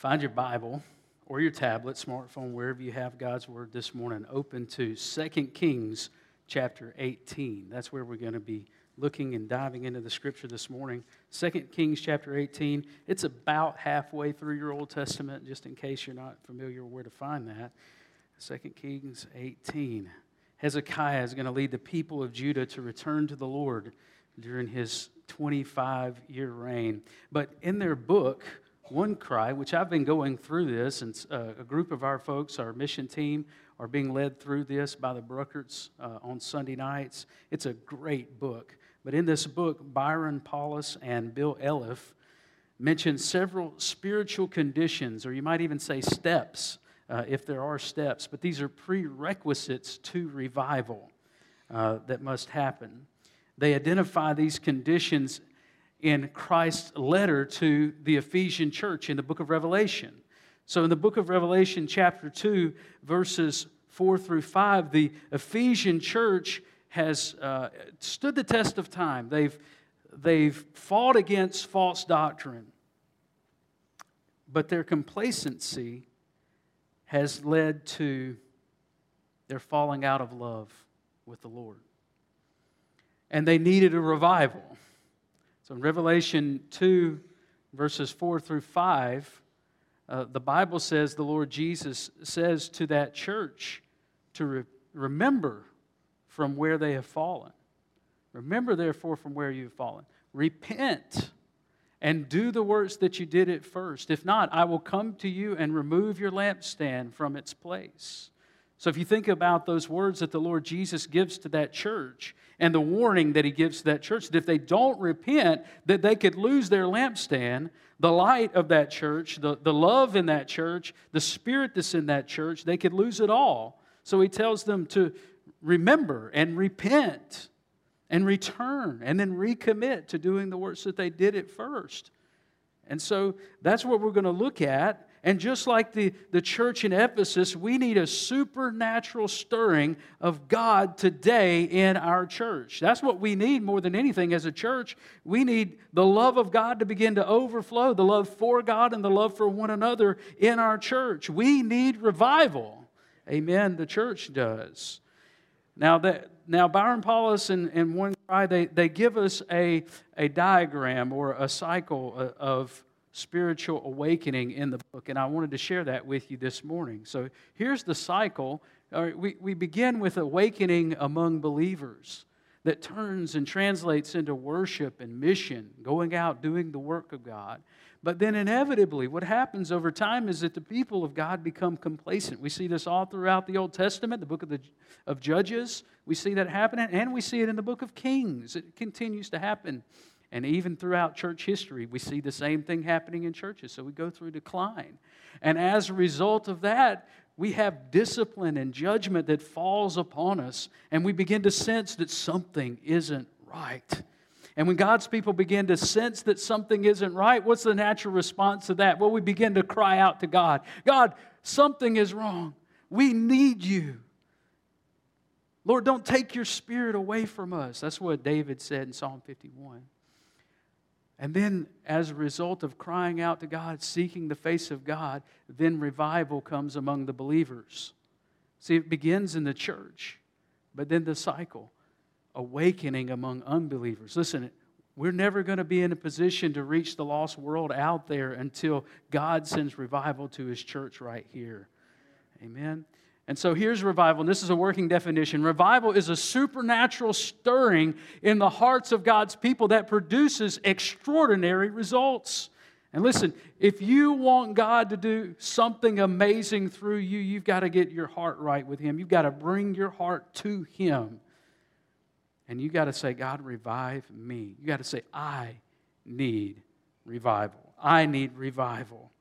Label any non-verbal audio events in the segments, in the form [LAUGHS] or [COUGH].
find your Bible or your tablet, smartphone, wherever you have God's Word this morning, open to 2 Kings chapter 18. That's where we're going to be looking and diving into the scripture this morning. 2 Kings chapter 18. It's about halfway through your Old Testament, just in case you're not familiar where to find that. 2 Kings 18. Hezekiah is going to lead the people of Judah to return to the Lord during his 25 year reign. But in their book, One Cry, which I've been going through this, and uh, a group of our folks, our mission team, are being led through this by the Bruckerts uh, on Sunday nights. It's a great book. But in this book, Byron Paulus and Bill Elliff mention several spiritual conditions, or you might even say steps, uh, if there are steps. But these are prerequisites to revival uh, that must happen. They identify these conditions in Christ's letter to the Ephesian church in the book of Revelation. So, in the book of Revelation, chapter 2, verses 4 through 5, the Ephesian church has uh, stood the test of time. They've, they've fought against false doctrine, but their complacency has led to their falling out of love with the Lord and they needed a revival. So in Revelation 2, verses 4 through 5, uh, the Bible says the Lord Jesus says to that church to re- remember from where they have fallen. Remember, therefore, from where you have fallen. Repent and do the works that you did at first. If not, I will come to you and remove your lampstand from its place. So if you think about those words that the Lord Jesus gives to that church and the warning that he gives to that church, that if they don't repent, that they could lose their lampstand, the light of that church, the, the love in that church, the spirit that's in that church, they could lose it all. So he tells them to remember and repent and return and then recommit to doing the works that they did at first. And so that's what we're going to look at and just like the, the church in Ephesus, we need a supernatural stirring of God today in our church. That's what we need more than anything as a church. We need the love of God to begin to overflow, the love for God and the love for one another in our church. We need revival. Amen. The church does. Now, that, now Byron Paulus and, and One Cry, they, they give us a, a diagram or a cycle of spiritual awakening in the book, and I wanted to share that with you this morning. So here's the cycle. we, we begin with awakening among believers that turns and translates into worship and mission, going out doing the work of God. But then, inevitably, what happens over time is that the people of God become complacent. We see this all throughout the Old Testament, the book of, the, of Judges. We see that happening, and we see it in the book of Kings. It continues to happen and even throughout church history, we see the same thing happening in churches. So we go through decline. And as a result of that, we have discipline and judgment that falls upon us, and we begin to sense that something isn't right. And when God's people begin to sense that something isn't right, what's the natural response to that? Well, we begin to cry out to God God, something is wrong. We need you. Lord, don't take your spirit away from us. That's what David said in Psalm 51. And then, as a result of crying out to God, seeking the face of God, then revival comes among the believers. See, it begins in the church, but then the cycle awakening among unbelievers. Listen, we're never going to be in a position to reach the lost world out there until God sends revival to his church right here. Amen. And so here's revival, and this is a working definition. Revival is a supernatural stirring in the hearts of God's people that produces extraordinary results. And listen, if you want God to do something amazing through you, you've got to get your heart right with Him. You've got to bring your heart to Him. And you've got to say, God, revive me. You've got to say, I need revival. I need revival.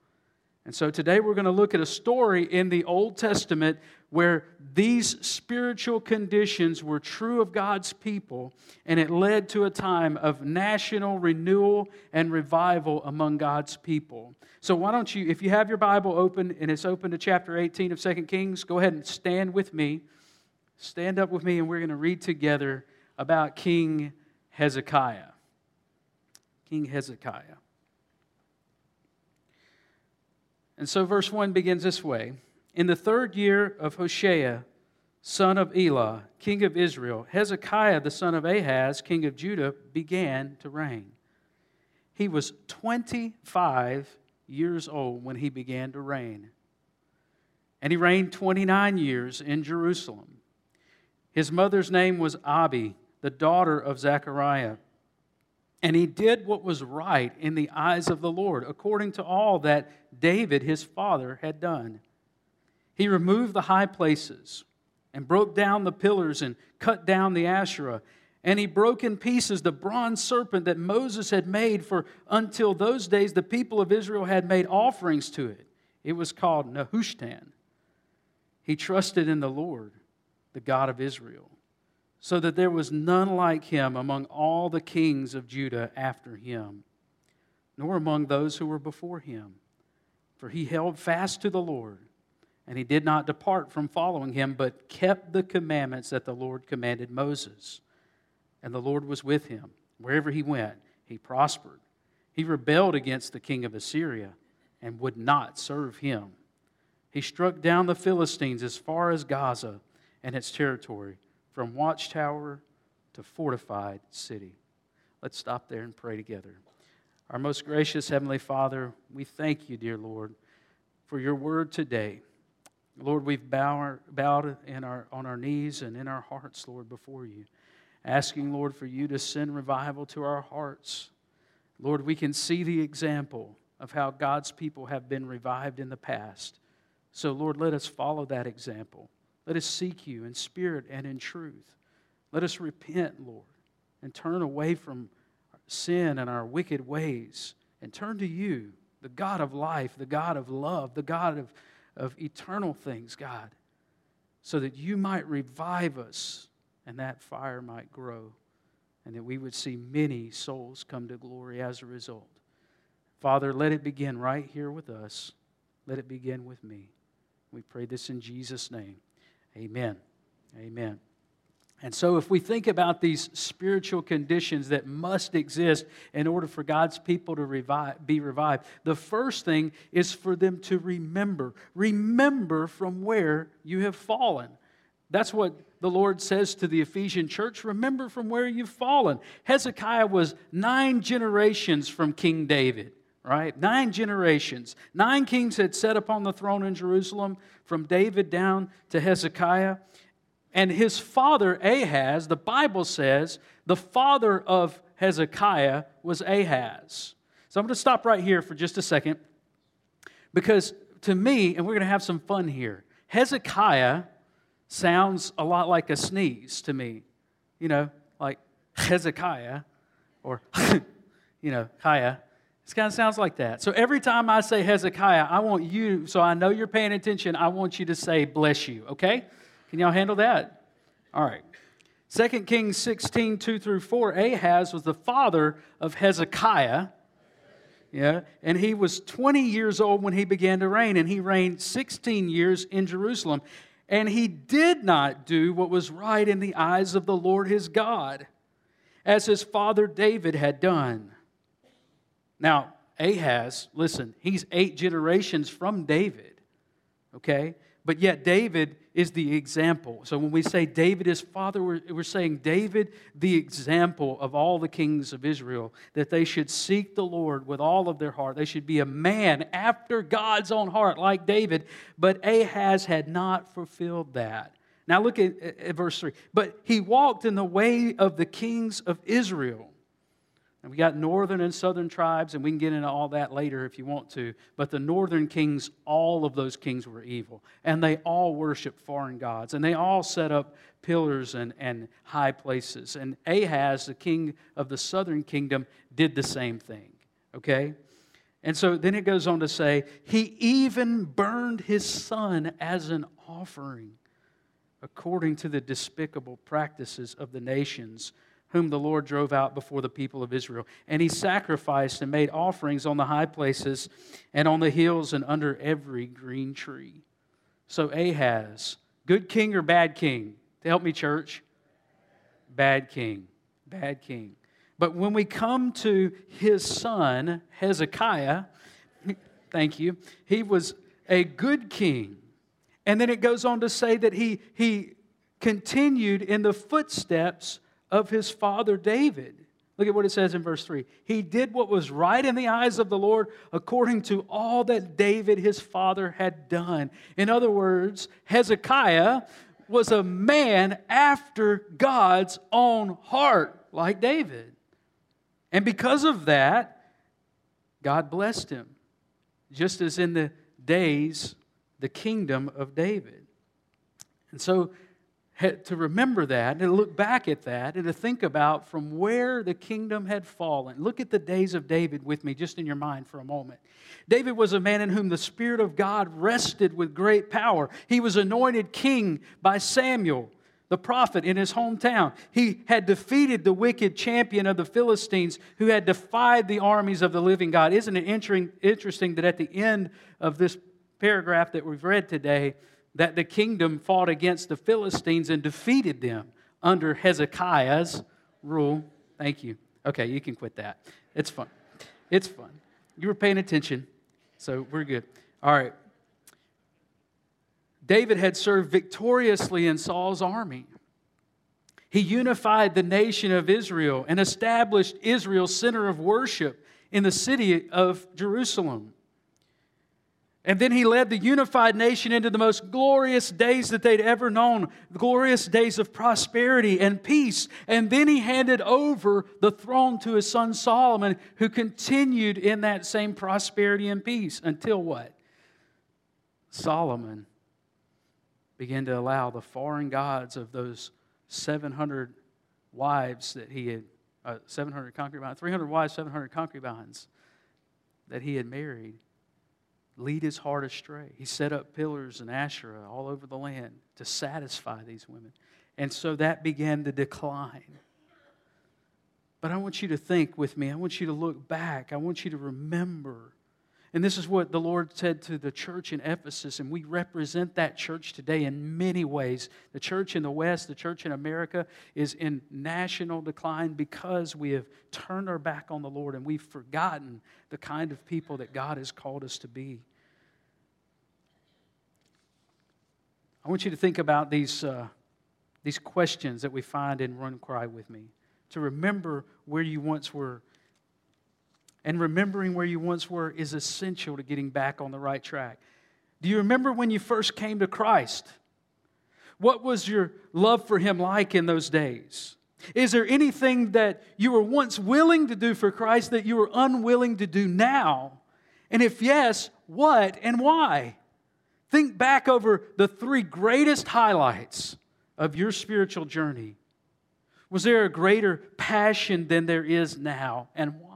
And so today we're going to look at a story in the Old Testament where these spiritual conditions were true of God's people, and it led to a time of national renewal and revival among God's people. So, why don't you, if you have your Bible open and it's open to chapter 18 of 2 Kings, go ahead and stand with me. Stand up with me, and we're going to read together about King Hezekiah. King Hezekiah. And so verse 1 begins this way In the third year of Hoshea, son of Elah, king of Israel, Hezekiah, the son of Ahaz, king of Judah, began to reign. He was 25 years old when he began to reign. And he reigned 29 years in Jerusalem. His mother's name was Abi, the daughter of Zechariah. And he did what was right in the eyes of the Lord, according to all that David, his father, had done. He removed the high places and broke down the pillars and cut down the Asherah. And he broke in pieces the bronze serpent that Moses had made, for until those days the people of Israel had made offerings to it. It was called Nehushtan. He trusted in the Lord, the God of Israel, so that there was none like him among all the kings of Judah after him, nor among those who were before him. For he held fast to the Lord and he did not depart from following him, but kept the commandments that the Lord commanded Moses. And the Lord was with him. Wherever he went, he prospered. He rebelled against the king of Assyria and would not serve him. He struck down the Philistines as far as Gaza and its territory, from watchtower to fortified city. Let's stop there and pray together. Our most gracious Heavenly Father, we thank you, dear Lord, for your word today. Lord, we've bowed, our, on our knees and in our hearts, Lord, before you, asking, Lord, for you to send revival to our hearts. Lord, we can see the example of how God's people have been revived in the past. So, Lord, let us follow that example. Let us seek you in spirit and in truth. Let us repent, Lord, and turn away from sin and our wicked ways and turn to you, the God of life, the God of love, the God of of eternal things, God, so that you might revive us and that fire might grow and that we would see many souls come to glory as a result. Father, let it begin right here with us. Let it begin with me. We pray this in Jesus' name. Amen. Amen. And so, if we think about these spiritual conditions that must exist in order for God's people to revive, be revived, the first thing is for them to remember. Remember from where you have fallen. That's what the Lord says to the Ephesian church remember from where you've fallen. Hezekiah was nine generations from King David, right? Nine generations. Nine kings had sat upon the throne in Jerusalem, from David down to Hezekiah. And his father, Ahaz, the Bible says, the father of Hezekiah was Ahaz. So I'm going to stop right here for just a second because to me, and we're going to have some fun here, Hezekiah sounds a lot like a sneeze to me. You know, like Hezekiah or, [LAUGHS] you know, Kaya. It kind of sounds like that. So every time I say Hezekiah, I want you, so I know you're paying attention, I want you to say, bless you, okay? Can y'all handle that? All right. 2 Kings 16, 2 through 4, Ahaz was the father of Hezekiah. Yeah, and he was 20 years old when he began to reign, and he reigned 16 years in Jerusalem. And he did not do what was right in the eyes of the Lord his God, as his father David had done. Now, Ahaz, listen, he's eight generations from David, okay? But yet, David is the example. So when we say David is father, we're, we're, saying David, the example of all the kings of Israel, that they should seek the Lord with all of their heart. They should be a man after God's own heart, like David. But Ahaz had not fulfilled that. Now look at, at verse 3. But he walked in the way of the kings of Israel and we got northern and southern tribes, and we can get into all that later if you want to. But the northern kings, all of those kings were evil. And they all worshiped foreign gods. And they all set up pillars and, and high places. And Ahaz, the king of the southern kingdom, did the same thing. Okay? And so then it goes on to say, he even burned his son as an offering according to the despicable practices of the nations whom the Lord drove out before the people of Israel. And he sacrificed and made offerings on the high places and on the hills and under every green tree. So Ahaz, good king or bad king? To help me, church? Bad king. Bad king. But when we come to his son, Hezekiah, [LAUGHS] Thank you. He was a good king. And then it goes on to say that he, he continued in the footsteps of his father David. Look at what it says in verse 3. He did what was right in the eyes of the Lord according to all that David his father had done. In other words, Hezekiah was a man after God's own heart, like David. And because of that, God blessed him, just as in the days, the kingdom of David. And so to remember that and to look back at that and to think about from where the kingdom had fallen. Look at the days of David with me just in your mind for a moment. David was a man in whom the Spirit of God rested with great power. He was anointed king by Samuel, the prophet, in his hometown. He had defeated the wicked champion of the Philistines who had defied the armies of the living God. Isn't it interesting that at the end of this paragraph that we've read today, that the kingdom fought against the Philistines and defeated them under Hezekiah's rule. Thank you. Okay, you can quit that. It's fun. It's fun. You were paying attention, so we're good. All right. David had served victoriously in Saul's army. He unified the nation of Israel and established Israel's center of worship in the city of Jerusalem. And then he led the unified nation into the most glorious days that they'd ever known, glorious days of prosperity and peace. And then he handed over the throne to his son Solomon, who continued in that same prosperity and peace until what? Solomon began to allow the foreign gods of those 700 wives that he had, uh, 700 concubines, 300 wives, 700 concubines that he had married lead his heart astray. He set up pillars and Asherah all over the land to satisfy these women. And so that began to decline. But I want you to think with me. I want you to look back. I want you to remember. And this is what the Lord said to the church in Ephesus, and we represent that church today in many ways. The church in the West, the church in America, is in national decline because we have turned our back on the Lord and we've forgotten the kind of people that God has called us to be. I want you to think about these, uh, these questions that we find in One Cry with Me. To remember where you once were. And remembering where you once were is essential to getting back on the right track. Do you remember when you first came to Christ? What was your love for Him like in those days? Is there anything that you were once willing to do for Christ that you are unwilling to do now? And if yes, what and why? Think back over the three greatest highlights of your spiritual journey. Was there a greater passion than there is now, and why?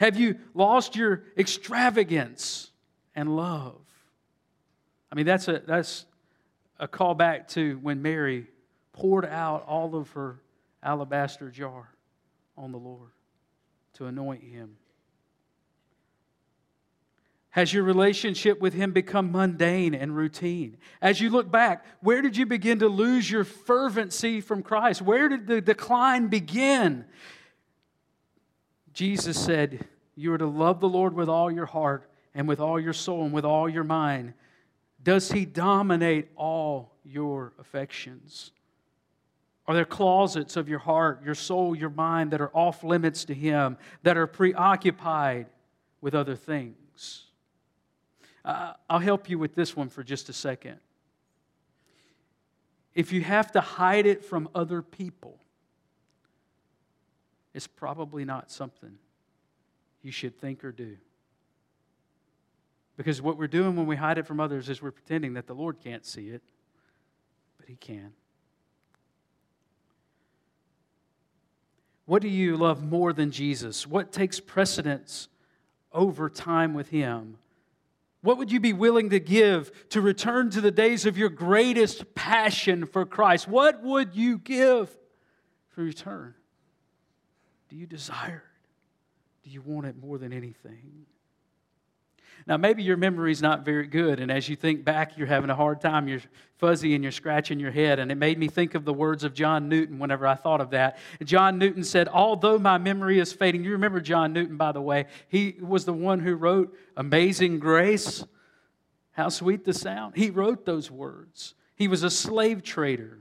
Have you lost your extravagance and love? I mean, that's a, that's a call back to when Mary poured out all of her alabaster jar on the Lord to anoint him. Has your relationship with Him become mundane and routine? As you look back, where did you begin to lose your fervency from Christ? Where did the decline begin? Jesus said, You are to love the Lord with all your heart and with all your soul and with all your mind. Does He dominate all your affections? Are there closets of your heart, your soul, your mind that are off limits to Him, that are preoccupied with other things? Uh, I'll help you with this one for just a second. If you have to hide it from other people, it's probably not something you should think or do. Because what we're doing when we hide it from others is we're pretending that the Lord can't see it, but He can. What do you love more than Jesus? What takes precedence over time with Him? What would you be willing to give to return to the days of your greatest passion for Christ? What would you give for return? Do you desire it? Do you want it more than anything? Now, maybe your memory's not very good, and as you think back, you're having a hard time. You're fuzzy and you're scratching your head. And it made me think of the words of John Newton whenever I thought of that. John Newton said, Although my memory is fading, you remember John Newton, by the way, he was the one who wrote Amazing Grace. How sweet the sound. He wrote those words. He was a slave trader.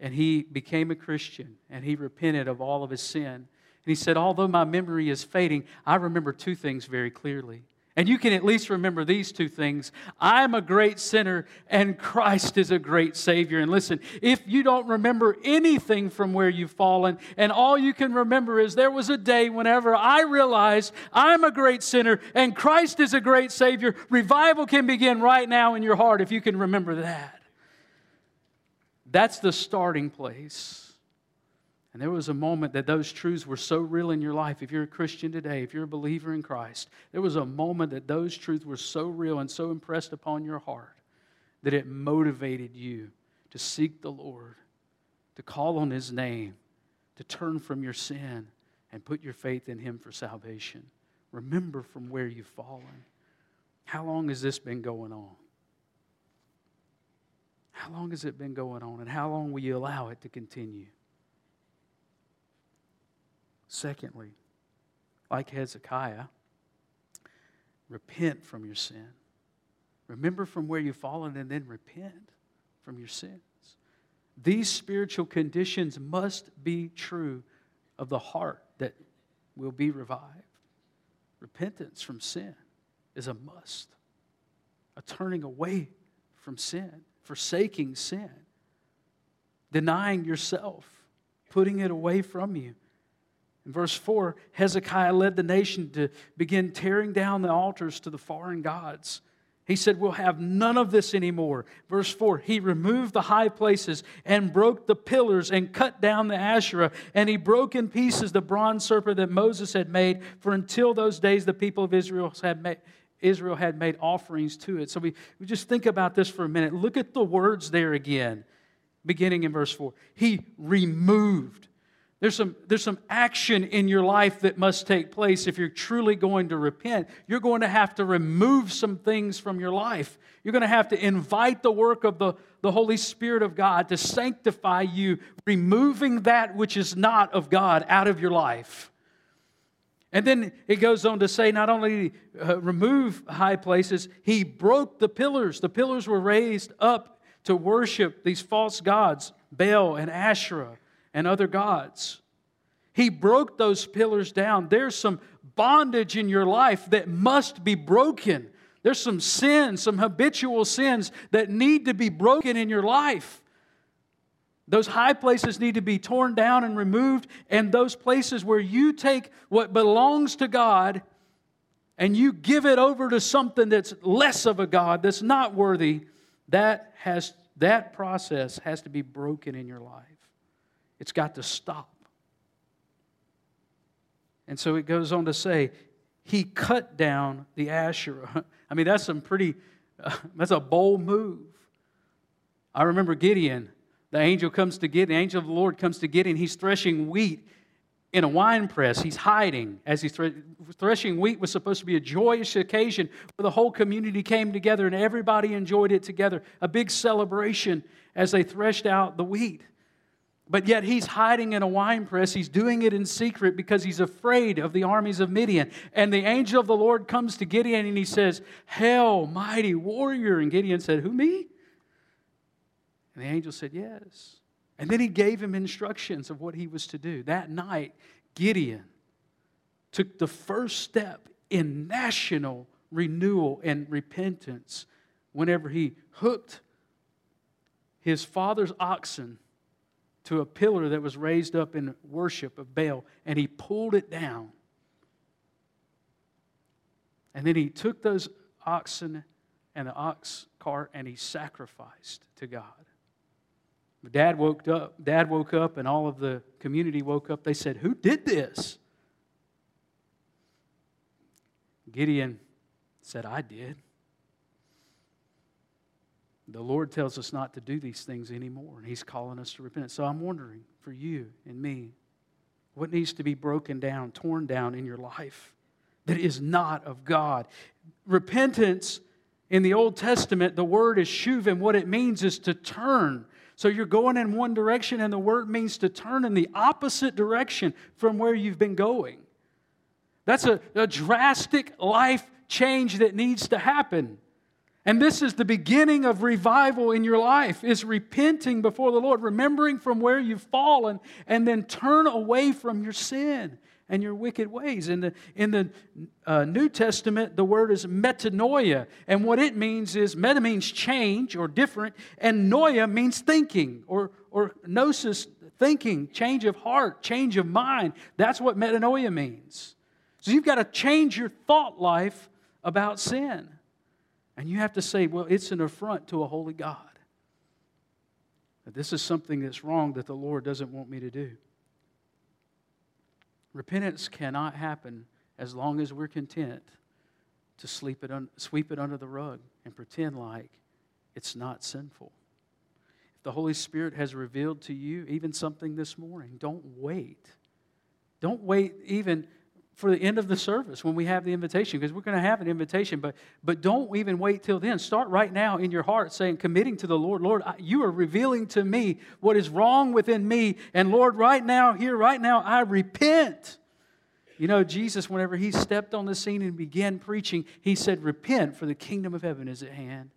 And he became a Christian and he repented of all of his sin and he said, Although my memory is fading, I remember two things very clearly. And you can at least remember these two things. I'm a great sinner, and Christ is a great Savior. And listen, if you don't remember anything from where you've fallen, and all you can remember is there was a day whenever I realized I'm a great sinner and Christ is a great Savior, revival can begin right now in your heart if you can remember that. That's the starting place. And there was a moment that those truths were so real in your life. If you're a Christian today, if you're a believer in Christ, there was a moment that those truths were so real and so impressed upon your heart that it motivated you to seek the Lord, to call on His name, to turn from your sin and put your faith in Him for salvation. Remember from where you've fallen. How long has this been going on? How long has it been going on? And how long will you allow it to continue? Secondly, like Hezekiah, repent from your sin. Remember from where you've fallen and then repent from your sins. These spiritual conditions must be true of the heart that will be revived. Repentance from sin is a must, a turning away from sin, forsaking sin, denying yourself, putting it away from you in verse 4, Hezekiah led the nation to begin tearing down the altars to the foreign gods. He said, We'll have none of this anymore. Verse 4 He removed the high places and broke the pillars and cut down the Asherah, and he broke in pieces the bronze serpent that Moses had made, for until those days the people of Israel had made. Israel had made offerings to it. So we, we just think about this for a minute. Look at the words there again, beginning in verse 4. He removed there's some, there's some action in your life that must take place if you're truly going to repent. You're going to have to remove some things from your life. You're going to have to invite the work of the, the Holy Spirit of God to sanctify you, removing that which is not of God out of your life. And then it goes on to say not only uh, remove high places, he broke the pillars. The pillars were raised up to worship these false gods, Baal and Asherah and other gods. He broke those pillars down. There's some bondage in your life that must be broken. There's some sins, some habitual sins that need to be broken in your life. Those high places need to be torn down and removed, and those places where you take what belongs to God and you give it over to something that's less of a God, that's not worthy, that has that process has to be broken in your life. It's got to stop. And so it goes on to say, he cut down the Asherah. [LAUGHS] I mean, that's some pretty, uh, [LAUGHS] that's a bold move. I remember Gideon. The angel comes to Gideon, the angel of the Lord comes to Gideon. He's threshing wheat in a wine press. He's hiding as he's threshing wheat was supposed to be a joyous occasion where the whole community came together and everybody enjoyed it together. A big celebration as they threshed out the wheat. But yet he's hiding in a wine press. He's doing it in secret because he's afraid of the armies of Midian. And the angel of the Lord comes to Gideon and he says, Hail, mighty warrior. And Gideon said, Who, me? And the angel said, Yes. And then he gave him instructions of what he was to do. That night, Gideon took the first step in national renewal and repentance whenever he hooked his father's oxen to a pillar that was raised up in worship of Baal, and he pulled it down. And then he took those oxen and the ox cart and he sacrificed to God. Dad woke up, Dad woke up, and all of the community woke up. They said, Who did this? Gideon said, I did. The Lord tells us not to do these things anymore, and He's calling us to repent. So I'm wondering for you and me, what needs to be broken down, torn down in your life that is not of God. Repentance in the Old Testament, the word is shuv, and what it means is to turn. So you're going in one direction, and the word means to turn in the opposite direction from where you've been going. That's a, a drastic life change that needs to happen. And this is the beginning of revival in your life is repenting before the Lord, remembering from where you've fallen, and then turn away from your sin and your wicked ways. In the, in the uh, New Testament, the word is metanoia. And what it means is meta means change or different, and noia means thinking or, or gnosis, thinking, change of heart, change of mind. That's what metanoia means. So you've got to change your thought life about sin. And you have to say, well, it's an affront to a holy God. this is something that's wrong that the Lord doesn't want me to do. Repentance cannot happen as long as we're content to sleep it un- sweep it under the rug and pretend like it's not sinful. If the Holy Spirit has revealed to you even something this morning, don't wait. Don't wait even for the end of the service when we have the invitation because we're going to have an invitation but but don't even wait till then. Start right now in your heart saying committing to the lord lord you are revealing to me what is wrong within me and lord right now here right now i repent. You know jesus whenever he stepped on the scene and began preaching he said repent for the kingdom of heaven is at hand.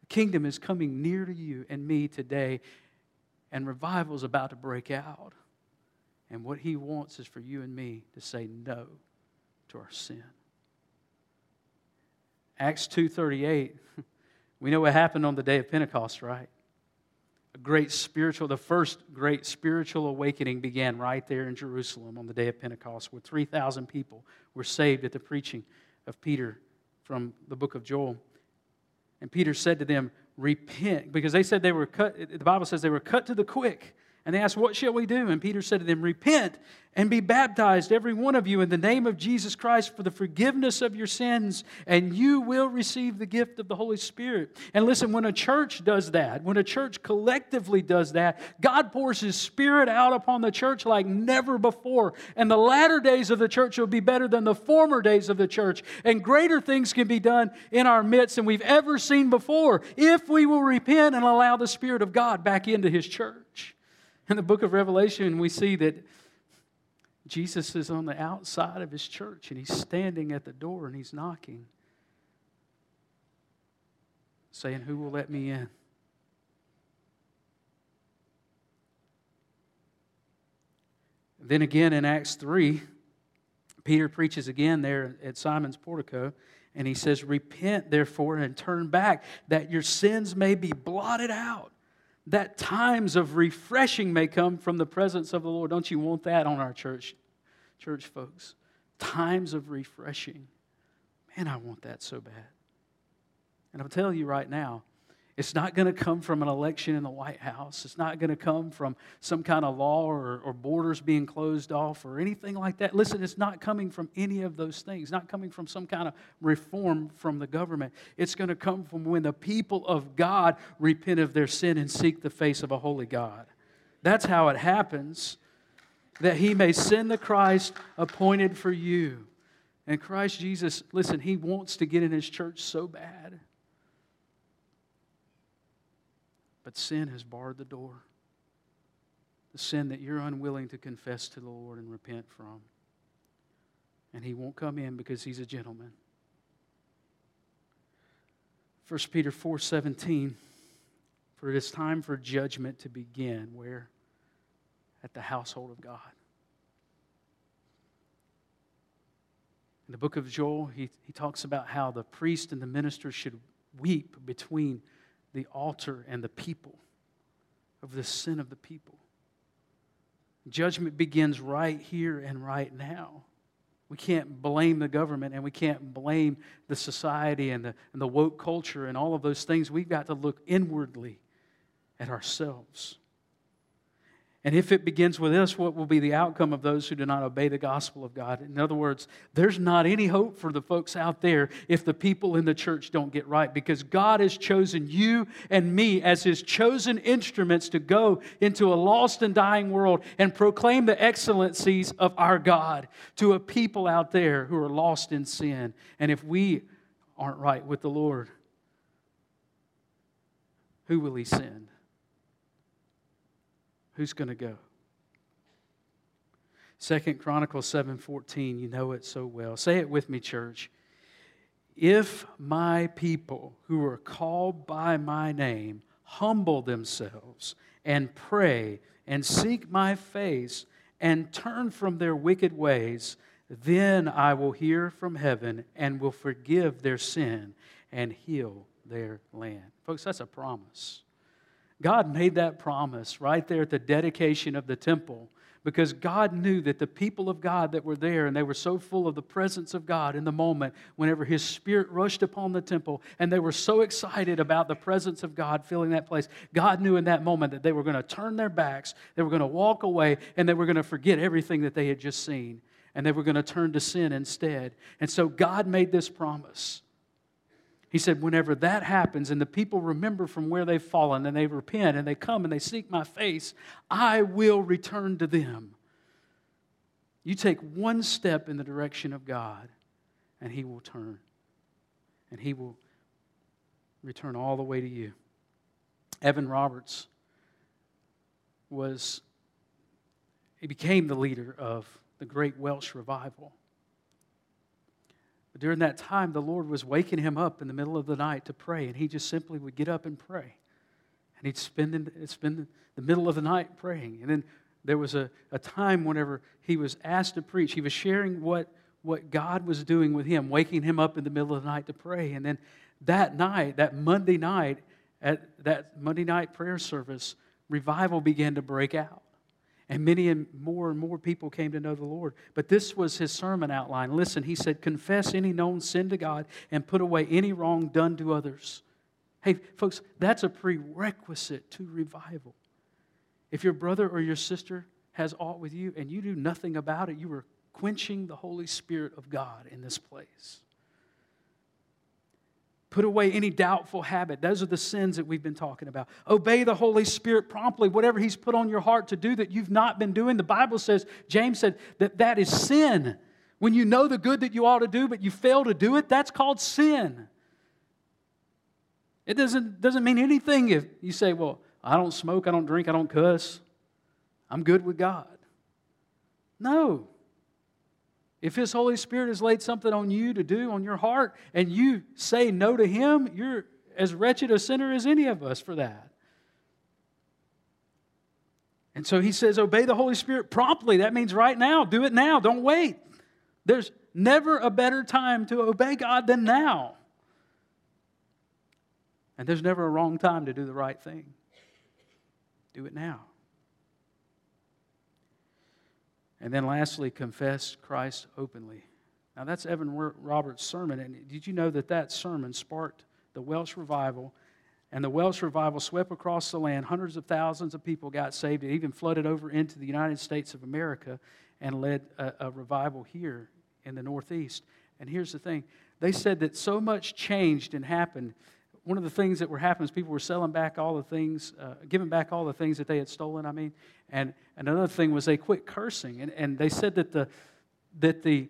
The kingdom is coming near to you and me today and revival is about to break out and what he wants is for you and me to say no to our sin. Acts 2:38 [LAUGHS] we know what happened on the day of Pentecost, right? A great spiritual the first great spiritual awakening began right there in Jerusalem on the day of Pentecost where 3000 people were saved at the preaching of Peter from the book of Joel. And Peter said to them, "Repent," because they said they were cut the Bible says they were cut to the quick and they asked, What shall we do? And Peter said to them, Repent and be baptized, every one of you, in the name of Jesus Christ for the forgiveness of your sins, and you will receive the gift of the Holy Spirit. And listen, when a church does that, when a church collectively does that, God pours His Spirit out upon the church like never before. And the latter days of the church will be better than the former days of the church. And greater things can be done in our midst than we've ever seen before if we will repent and allow the Spirit of God back into His church. In the book of Revelation, we see that Jesus is on the outside of his church and he's standing at the door and he's knocking, saying, Who will let me in? Then again in Acts 3, Peter preaches again there at Simon's portico, and he says, Repent therefore and turn back, that your sins may be blotted out that times of refreshing may come from the presence of the Lord. Don't you want that on our church, church folks? Times of refreshing. Man, I want that so bad. And I'm telling you right now, it's not going to come from an election in the White House. It's not going to come from some kind of law or, or, borders being closed off or anything like that. Listen, it's not coming from any of those things, not coming from some kind of reform from the government. It's going to come from when the people of God repent of their sin and seek the face of a holy God. That's how it happens, that he may send the Christ appointed for you. And Christ Jesus, listen, he wants to get in his church so bad. But sin has barred the door. The sin that you're unwilling to confess to the Lord and repent from. And he won't come in because he's a gentleman. 1 Peter 4:17 For it is time for judgment to begin where at the household of God. In the book of Joel, he, he talks about how the priest and the minister should weep between the altar and the people, of the sin of the people. Judgment begins right here and right now. We can't blame the government and we can't blame the society and the, and the woke culture and all of those things. We've got to look inwardly at ourselves. And if it begins with us, what will be the outcome of those who do not obey the gospel of God? In other words, there's not any hope for the folks out there if the people in the church don't get right because God has chosen you and me as his chosen instruments to go into a lost and dying world and proclaim the excellencies of our God to a people out there who are lost in sin. And if we aren't right with the Lord, who will he send? Who's going to go? Second Chronicles 7:14, you know it so well. Say it with me, church. If my people who are called by my name humble themselves and pray and seek my face and turn from their wicked ways, then I will hear from heaven and will forgive their sin and heal their land. Folks, that's a promise. God made that promise right there at the dedication of the temple because God knew that the people of God that were there and they were so full of the presence of God in the moment whenever His Spirit rushed upon the temple and they were so excited about the presence of God filling that place. God knew in that moment that they were going to turn their backs, they were going to walk away, and they were going to forget everything that they had just seen and they were going to turn to sin instead. And so God made this promise. He said, whenever that happens and the people remember from where they've fallen and they repent and they come and they seek my face, I will return to them. You take one step in the direction of God and He will turn. And He will return all the way to you. Evan Roberts was, he became the leader of the great Welsh revival. But during that time, the Lord was waking him up in the middle of the night to pray, and he just simply would get up and pray. And he'd spend, spend the middle of the night praying. And then there was a, a time whenever he was asked to preach, he was sharing what, what God was doing with him, waking him up in the middle of the night to pray. And then that night, that Monday night, at that Monday night prayer service, revival began to break out. And many and more and more people came to know the Lord. But this was his sermon outline. Listen, he said, Confess any known sin to God and put away any wrong done to others. Hey, folks, that's a prerequisite to revival. If your brother or your sister has aught with you and you do nothing about it, you are quenching the Holy Spirit of God in this place. Put away any doubtful habit. Those are the sins that we've been talking about. Obey the Holy Spirit promptly, whatever He's put on your heart to do that you've not been doing. The Bible says, James said, that that is sin. When you know the good that you ought to do, but you fail to do it, that's called sin. It doesn't, doesn't mean anything if you say, well, I don't smoke, I don't drink, I don't cuss. I'm good with God. No. If His Holy Spirit has laid something on you to do on your heart and you say no to Him, you're as wretched a sinner as any of us for that. And so He says, obey the Holy Spirit promptly. That means right now. Do it now. Don't wait. There's never a better time to obey God than now. And there's never a wrong time to do the right thing. Do it now. And then lastly, confess Christ openly. Now, that's Evan Roberts' sermon. And did you know that that sermon sparked the Welsh revival? And the Welsh revival swept across the land. Hundreds of thousands of people got saved. It even flooded over into the United States of America and led a, a revival here in the Northeast. And here's the thing they said that so much changed and happened one of the things that were happening is people were selling back all the things, uh, giving back all the things that they had stolen, I mean. And, and another thing was they quit cursing. And, and they said that the, that the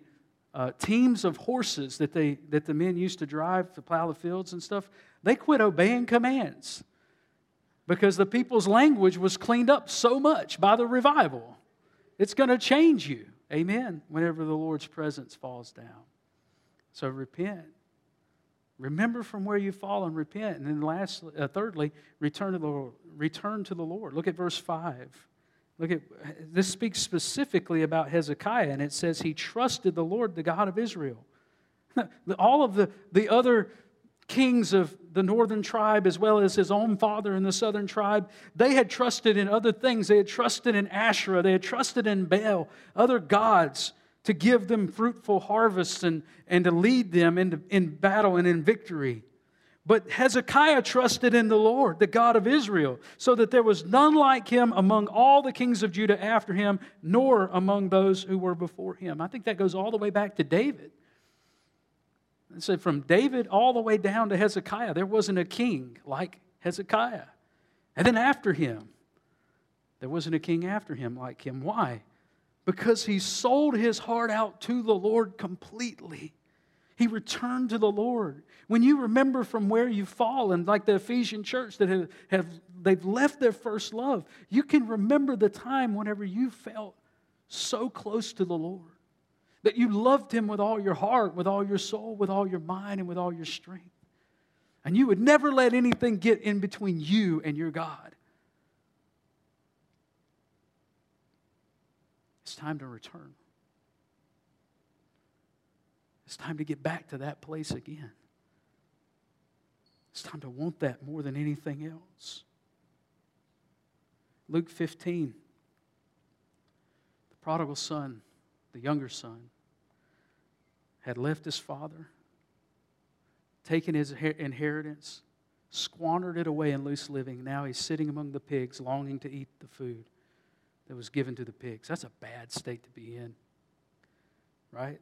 uh, teams of horses that, they, that the men used to drive to plow the fields and stuff, they quit obeying commands because the people's language was cleaned up so much by the revival. It's going to change you, amen, whenever the Lord's presence falls down. So repent Remember from where you've fallen, repent. And then lastly, uh, thirdly, return to the Lord. Return to the Lord. Look at verse 5. Look at this speaks specifically about Hezekiah, and it says he trusted the Lord, the God of Israel. [LAUGHS] All of the, the other kings of the northern tribe, as well as his own father in the southern tribe, they had trusted in other things. They had trusted in Asherah, they had trusted in Baal, other gods to give them fruitful harvests and, and to lead them into, in battle and in victory. But Hezekiah trusted in the Lord, the God of Israel, so that there was none like him among all the kings of Judah after him, nor among those who were before him. I think that goes all the way back to David. And so from David all the way down to Hezekiah, there wasn't a king like Hezekiah. And then after him, there wasn't a king after him like him. Why? Because he sold his heart out to the Lord completely. He returned to the Lord. When you remember from where you've fallen, like the Ephesian church that have, have they've left their first love, you can remember the time whenever you felt so close to the Lord. That you loved him with all your heart, with all your soul, with all your mind, and with all your strength. And you would never let anything get in between you and your God. It's time to return. It's time to get back to that place again. It's time to want that more than anything else. Luke 15, the prodigal son, the younger son, had left his father, taken his inheritance, squandered it away in loose living. Now he's sitting among the pigs, longing to eat the food that was given to the pigs. That's a bad state to be in, right?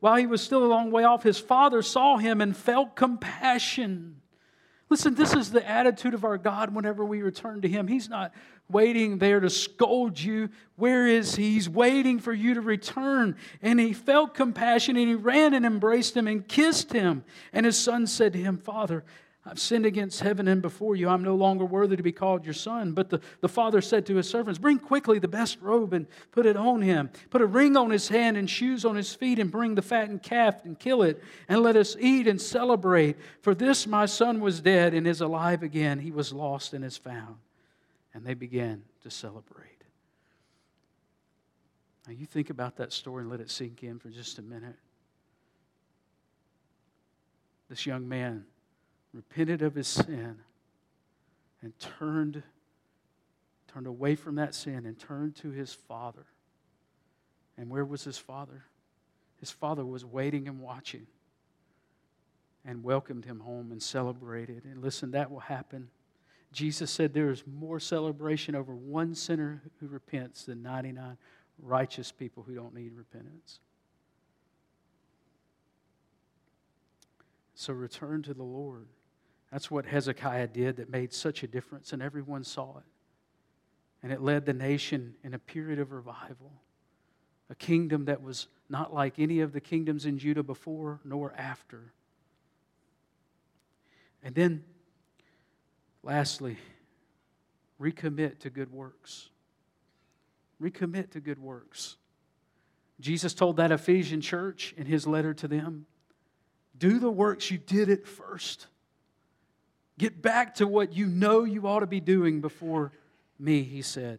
while he was still a long way off, his father saw him and felt compassion. Listen, this is the attitude of our God whenever we return to him. He's not waiting there to scold you. Where is he? He's waiting for you to return. And he felt compassion and he ran and embraced him and kissed him. And his son said to him, Father, I've sinned against heaven and before you. I'm no longer worthy to be called your son. But the, the father said to his servants, Bring quickly the best robe and put it on him. Put a ring on his hand and shoes on his feet, and bring the fattened calf and kill it, and let us eat and celebrate. For this my son was dead and is alive again. He was lost and is found. And they began to celebrate. Now you think about that story and let it sink in for just a minute. This young man repented of his sin and turned turned away from that sin and turned to his father. And where was his father? His father was waiting and watching and welcomed him home and celebrated. And listen, that will happen. Jesus said there is more celebration over one sinner who repents than 99 righteous people who don't need repentance. So return to the Lord. That's what Hezekiah did that made such a difference, and everyone saw it. And it led the nation in a period of revival, a kingdom that was not like any of the kingdoms in Judah before nor after. And then, lastly, recommit to good works. Recommit to good works. Jesus told that Ephesian church in his letter to them do the works you did at first. Get back to what you know you ought to be doing before me, he said.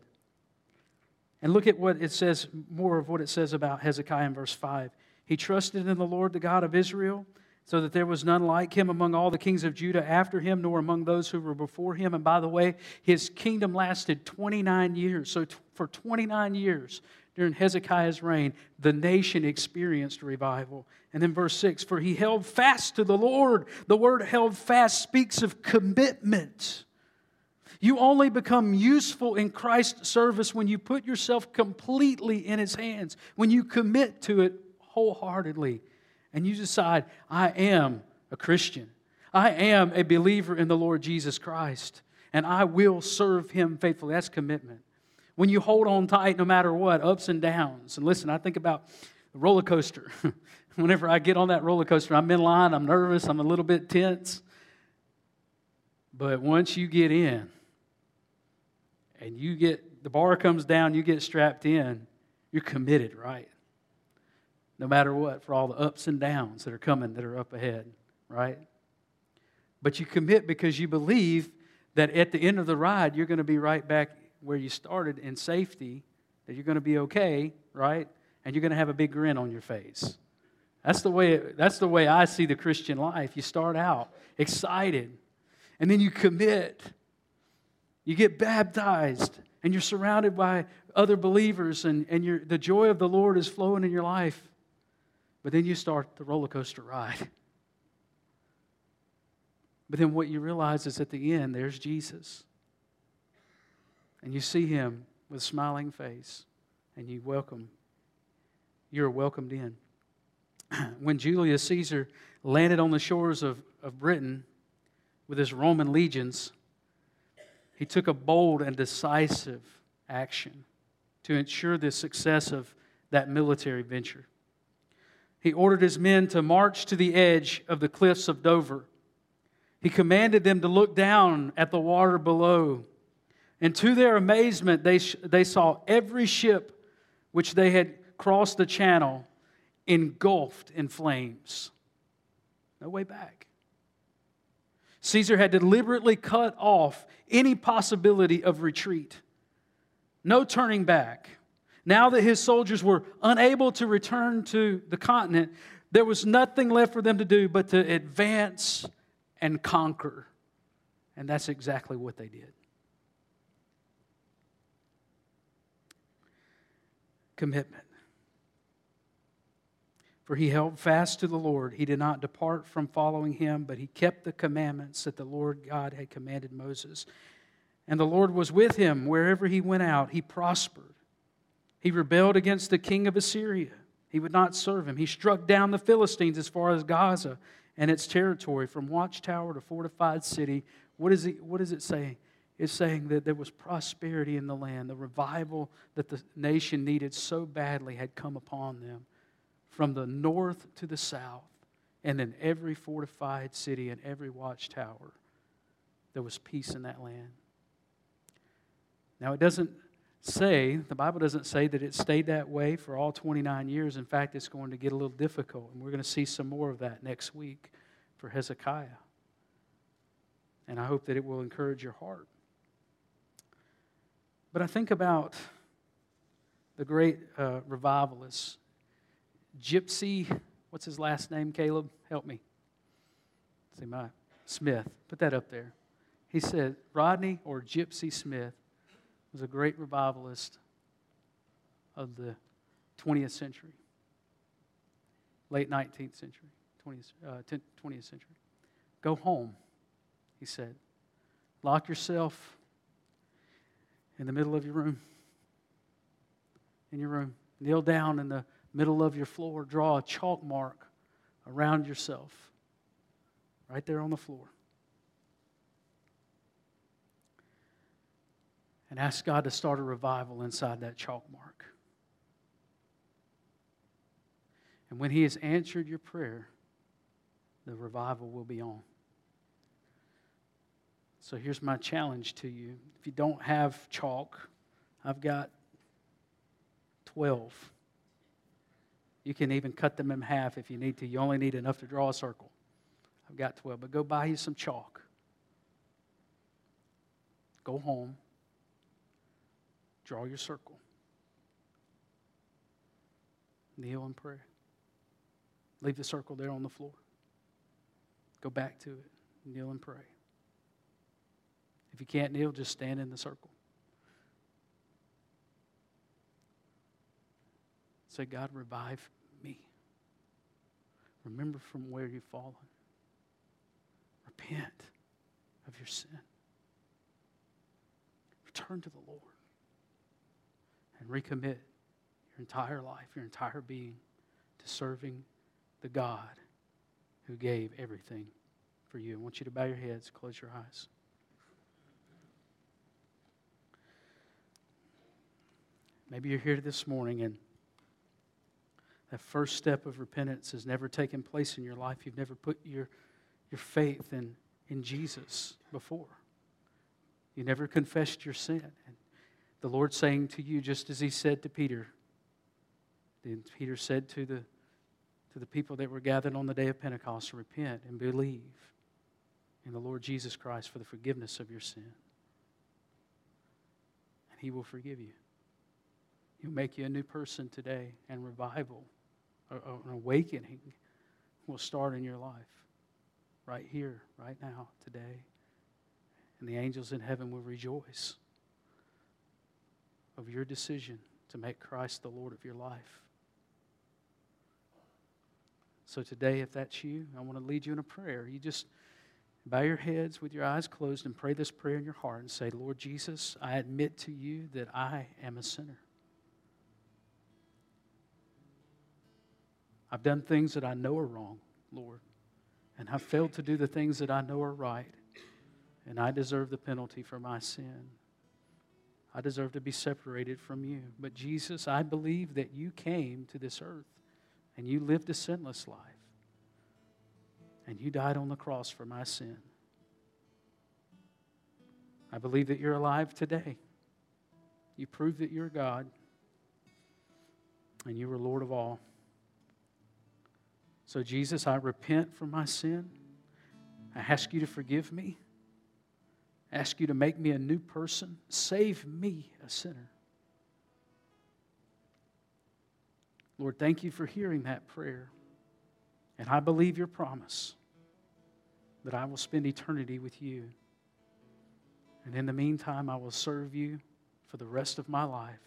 And look at what it says, more of what it says about Hezekiah in verse 5. He trusted in the Lord, the God of Israel, so that there was none like him among all the kings of Judah after him, nor among those who were before him. And by the way, his kingdom lasted 29 years. So for 29 years, during Hezekiah's reign, the nation experienced revival. And then verse 6 For he held fast to the Lord. The word held fast speaks of commitment. You only become useful in Christ's service when you put yourself completely in his hands, when you commit to it wholeheartedly, and you decide, I am a Christian. I am a believer in the Lord Jesus Christ, and I will serve him faithfully. That's commitment when you hold on tight no matter what, ups and downs. And listen, I think about the roller coaster. [LAUGHS] Whenever I get on that roller coaster, I'm in line, I'm nervous, I'm a little bit tense. But once you get in and you get, the bar comes down, you get strapped in, you're committed, right? No matter what, for all the ups and downs that are coming that are up ahead, right? But you commit because you believe that at the end of the ride, you're going to be right back where you started in safety, that you're going to be okay, right? And you're going to have a big grin on your face. That's the way, that's the way I see the Christian life. You start out excited, and then you commit. You get baptized, and you're surrounded by other believers, and, and the joy of the Lord is flowing in your life. But then you start the roller coaster ride. [LAUGHS] But then what you realize is at the end, there's Jesus. And you see him with a smiling face, and you welcome. You're welcomed in. [CLEARS THROAT] when Julius Caesar landed on the shores of, of Britain with his Roman legions, he took a bold and decisive action to ensure the success of that military venture. He ordered his men to march to the edge of the cliffs of Dover. He commanded them to look down at the water below. And to their amazement, they, they saw every ship which they had crossed the channel engulfed in flames. No way back. Caesar had deliberately cut off any possibility of retreat. No turning back. Now that his soldiers were unable to return to the continent, there was nothing left for them to do but to advance and conquer. And that's exactly what they did. Commitment. For he held fast to the Lord. He did not depart from following him, but he kept the commandments that the Lord God had commanded Moses. And the Lord was with him wherever he went out. He prospered. He rebelled against the king of Assyria. He would not serve him. He struck down the Philistines as far as Gaza and its territory, from watchtower to fortified city. What is it, what is it saying? It's saying that there was prosperity in the land. The revival that the nation needed so badly had come upon them from the north to the south, and in every fortified city and every watchtower, there was peace in that land. Now, it doesn't say, the Bible doesn't say that it stayed that way for all 29 years. In fact, it's going to get a little difficult, and we're going to see some more of that next week for Hezekiah. And I hope that it will encourage your heart. But I think about the great uh, revivalists Gypsy, what's his last name, Caleb? Help me. See my Smith. Put that up there. He said Rodney or Gypsy Smith was a great revivalist of the 20th century, late 19th century, 20th, uh, 20th century. Go home, he said. Lock yourself in the middle of your room. In your room. Kneel down in the middle of your floor, draw a chalk mark around yourself right there on the floor. And ask God to start a revival inside that chalk mark. And when He has answered your prayer, the revival will be on. So here's my challenge to you. If you don't have chalk, I've got 12 you can even cut them in half if you need to. You only need enough to draw a circle. I've got 12, but go buy you some chalk. Go home. Draw your circle. Kneel and pray. Leave the circle there on the floor. Go back to it. Kneel and pray. If you can't kneel, just stand in the circle. Say, God, revive me. Remember from where you've fallen. Repent of your sin. Return to the Lord. And recommit your entire life, your entire being to serving the God who gave everything for you. I want you to bow your heads, close your eyes. Maybe you're here this morning and that first step of repentance has never taken place in your life. You've never put your, your faith in, in Jesus before. You never confessed your sin. And the Lord saying to you, just as He said to Peter, then Peter said to the, to the people that were gathered on the day of Pentecost, repent and believe in the Lord Jesus Christ for the forgiveness of your sin. And He will forgive you. He'll make you a new person today, and revival, an awakening will start in your life right here, right now, today. And the angels in heaven will rejoice of your decision to make Christ the Lord of your life. So today, if that's you, I want to lead you in a prayer. You just bow your heads with your eyes closed and pray this prayer in your heart and say, Lord Jesus, I admit to you that I am a sinner. I've done things that I know are wrong, Lord, and I've failed to do the things that I know are right, and I deserve the penalty for my sin. I deserve to be separated from you. But Jesus, I believe that you came to this earth and you lived a sinless life. And you died on the cross for my sin. I believe that you're alive today. You prove that you're God and you are Lord of all. So, Jesus, I repent for my sin. I ask you to forgive me. I ask you to make me a new person. Save me, a sinner. Lord, thank you for hearing that prayer. And I believe your promise that I will spend eternity with you. And in the meantime, I will serve you for the rest of my life.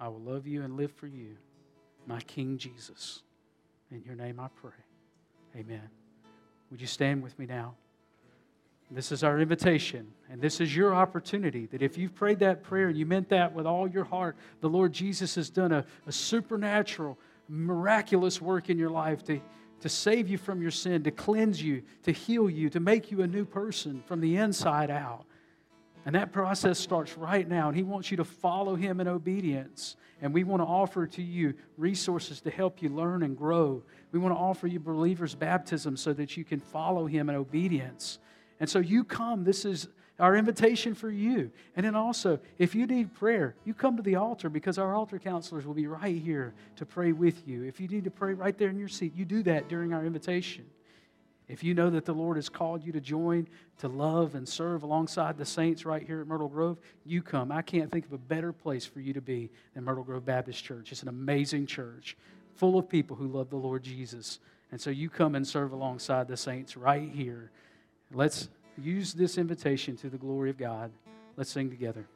I will love you and live for you, my King Jesus. In your name I pray. Amen. Would you stand with me now? This is our invitation, and this is your opportunity that if you've prayed that prayer and you meant that with all your heart, the Lord Jesus has done a, a supernatural, miraculous work in your life to, to save you from your sin, to cleanse you, to heal you, to make you a new person from the inside out. And that process starts right now, and He wants you to follow Him in obedience. And we want to offer to you resources to help you learn and grow. We want to offer you believers' baptism so that you can follow Him in obedience. And so you come. This is our invitation for you. And then also, if you need prayer, you come to the altar because our altar counselors will be right here to pray with you. If you need to pray right there in your seat, you do that during our invitation. If you know that the Lord has called you to join, to love and serve alongside the saints right here at Myrtle Grove, you come. I can't think of a better place for you to be than Myrtle Grove Baptist Church. It's an amazing church full of people who love the Lord Jesus. And so you come and serve alongside the saints right here. Let's use this invitation to the glory of God. Let's sing together.